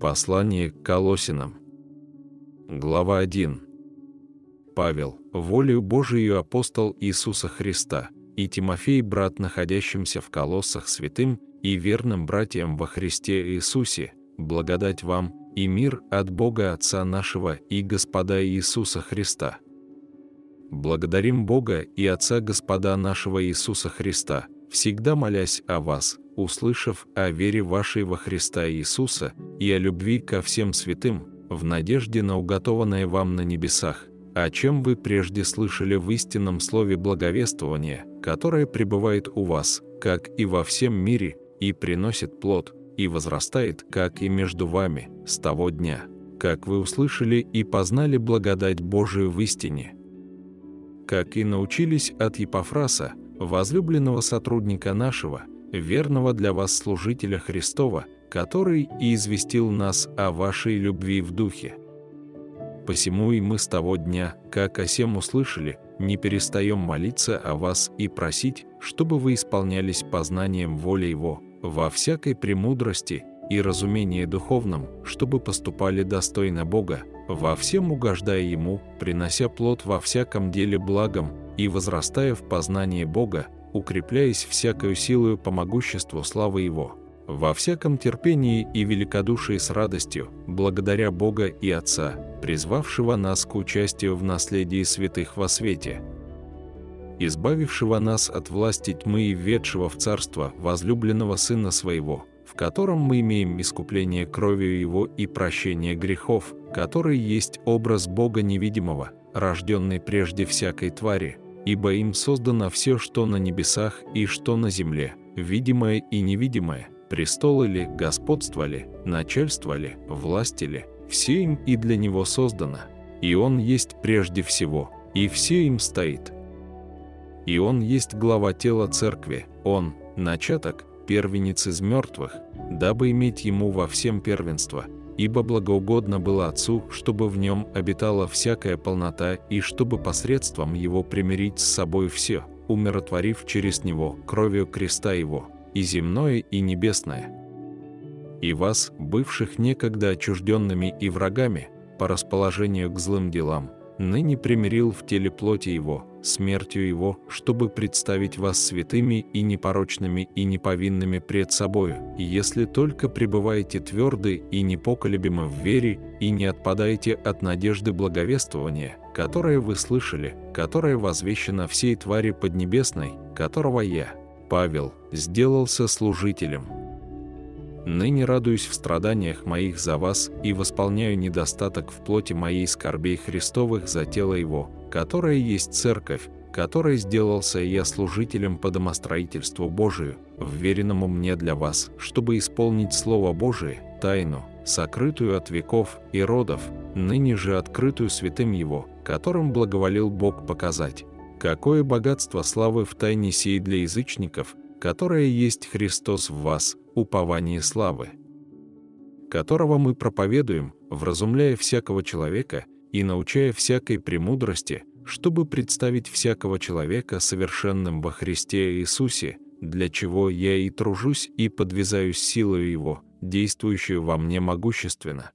Послание к Колосинам. Глава 1. Павел, волею Божию апостол Иисуса Христа, и Тимофей, брат, находящимся в колоссах святым и верным братьям во Христе Иисусе, благодать вам и мир от Бога Отца нашего и Господа Иисуса Христа. Благодарим Бога и Отца Господа нашего Иисуса Христа, всегда молясь о вас, услышав о вере вашей во Христа Иисуса и о любви ко всем святым, в надежде на уготованное вам на небесах, о чем вы прежде слышали в истинном слове благовествования, которое пребывает у вас, как и во всем мире, и приносит плод, и возрастает, как и между вами, с того дня, как вы услышали и познали благодать Божию в истине. Как и научились от Епофраса, возлюбленного сотрудника нашего, верного для вас служителя Христова, который и известил нас о вашей любви в духе. Посему и мы с того дня, как о сем услышали, не перестаем молиться о вас и просить, чтобы вы исполнялись познанием воли Его, во всякой премудрости и разумении духовном, чтобы поступали достойно Бога, во всем угождая Ему, принося плод во всяком деле благом и возрастая в познании Бога, укрепляясь всякою силою по могуществу славы Его, во всяком терпении и великодушии с радостью, благодаря Бога и Отца, призвавшего нас к участию в наследии святых во свете, избавившего нас от власти тьмы и введшего в царство возлюбленного Сына Своего, в котором мы имеем искупление кровью Его и прощение грехов, который есть образ Бога невидимого, рожденный прежде всякой твари, ибо им создано все, что на небесах и что на земле, видимое и невидимое, престолы ли, господство ли, начальство ли, власти ли, все им и для него создано, и он есть прежде всего, и все им стоит. И он есть глава тела церкви, он – начаток, первенец из мертвых, дабы иметь ему во всем первенство – ибо благоугодно было Отцу, чтобы в нем обитала всякая полнота и чтобы посредством его примирить с собой все, умиротворив через него кровью креста его, и земное, и небесное. И вас, бывших некогда отчужденными и врагами, по расположению к злым делам, ныне примирил в теле плоти его, смертью его, чтобы представить вас святыми и непорочными и неповинными пред собою, если только пребываете тверды и непоколебимы в вере и не отпадаете от надежды благовествования, которое вы слышали, которое возвещено всей твари поднебесной, которого я, Павел, сделался служителем. Ныне радуюсь в страданиях моих за вас и восполняю недостаток в плоти моей скорбей Христовых за тело Его, которое есть церковь, которой сделался я служителем по домостроительству Божию, вверенному мне для вас, чтобы исполнить Слово Божие, тайну, сокрытую от веков и родов, ныне же открытую святым Его, которым благоволил Бог показать. Какое богатство славы в тайне сей для язычников, которое есть Христос в вас, упование славы, которого мы проповедуем, вразумляя всякого человека и научая всякой премудрости, чтобы представить всякого человека совершенным во Христе Иисусе, для чего я и тружусь и подвязаюсь силою Его, действующую во мне могущественно.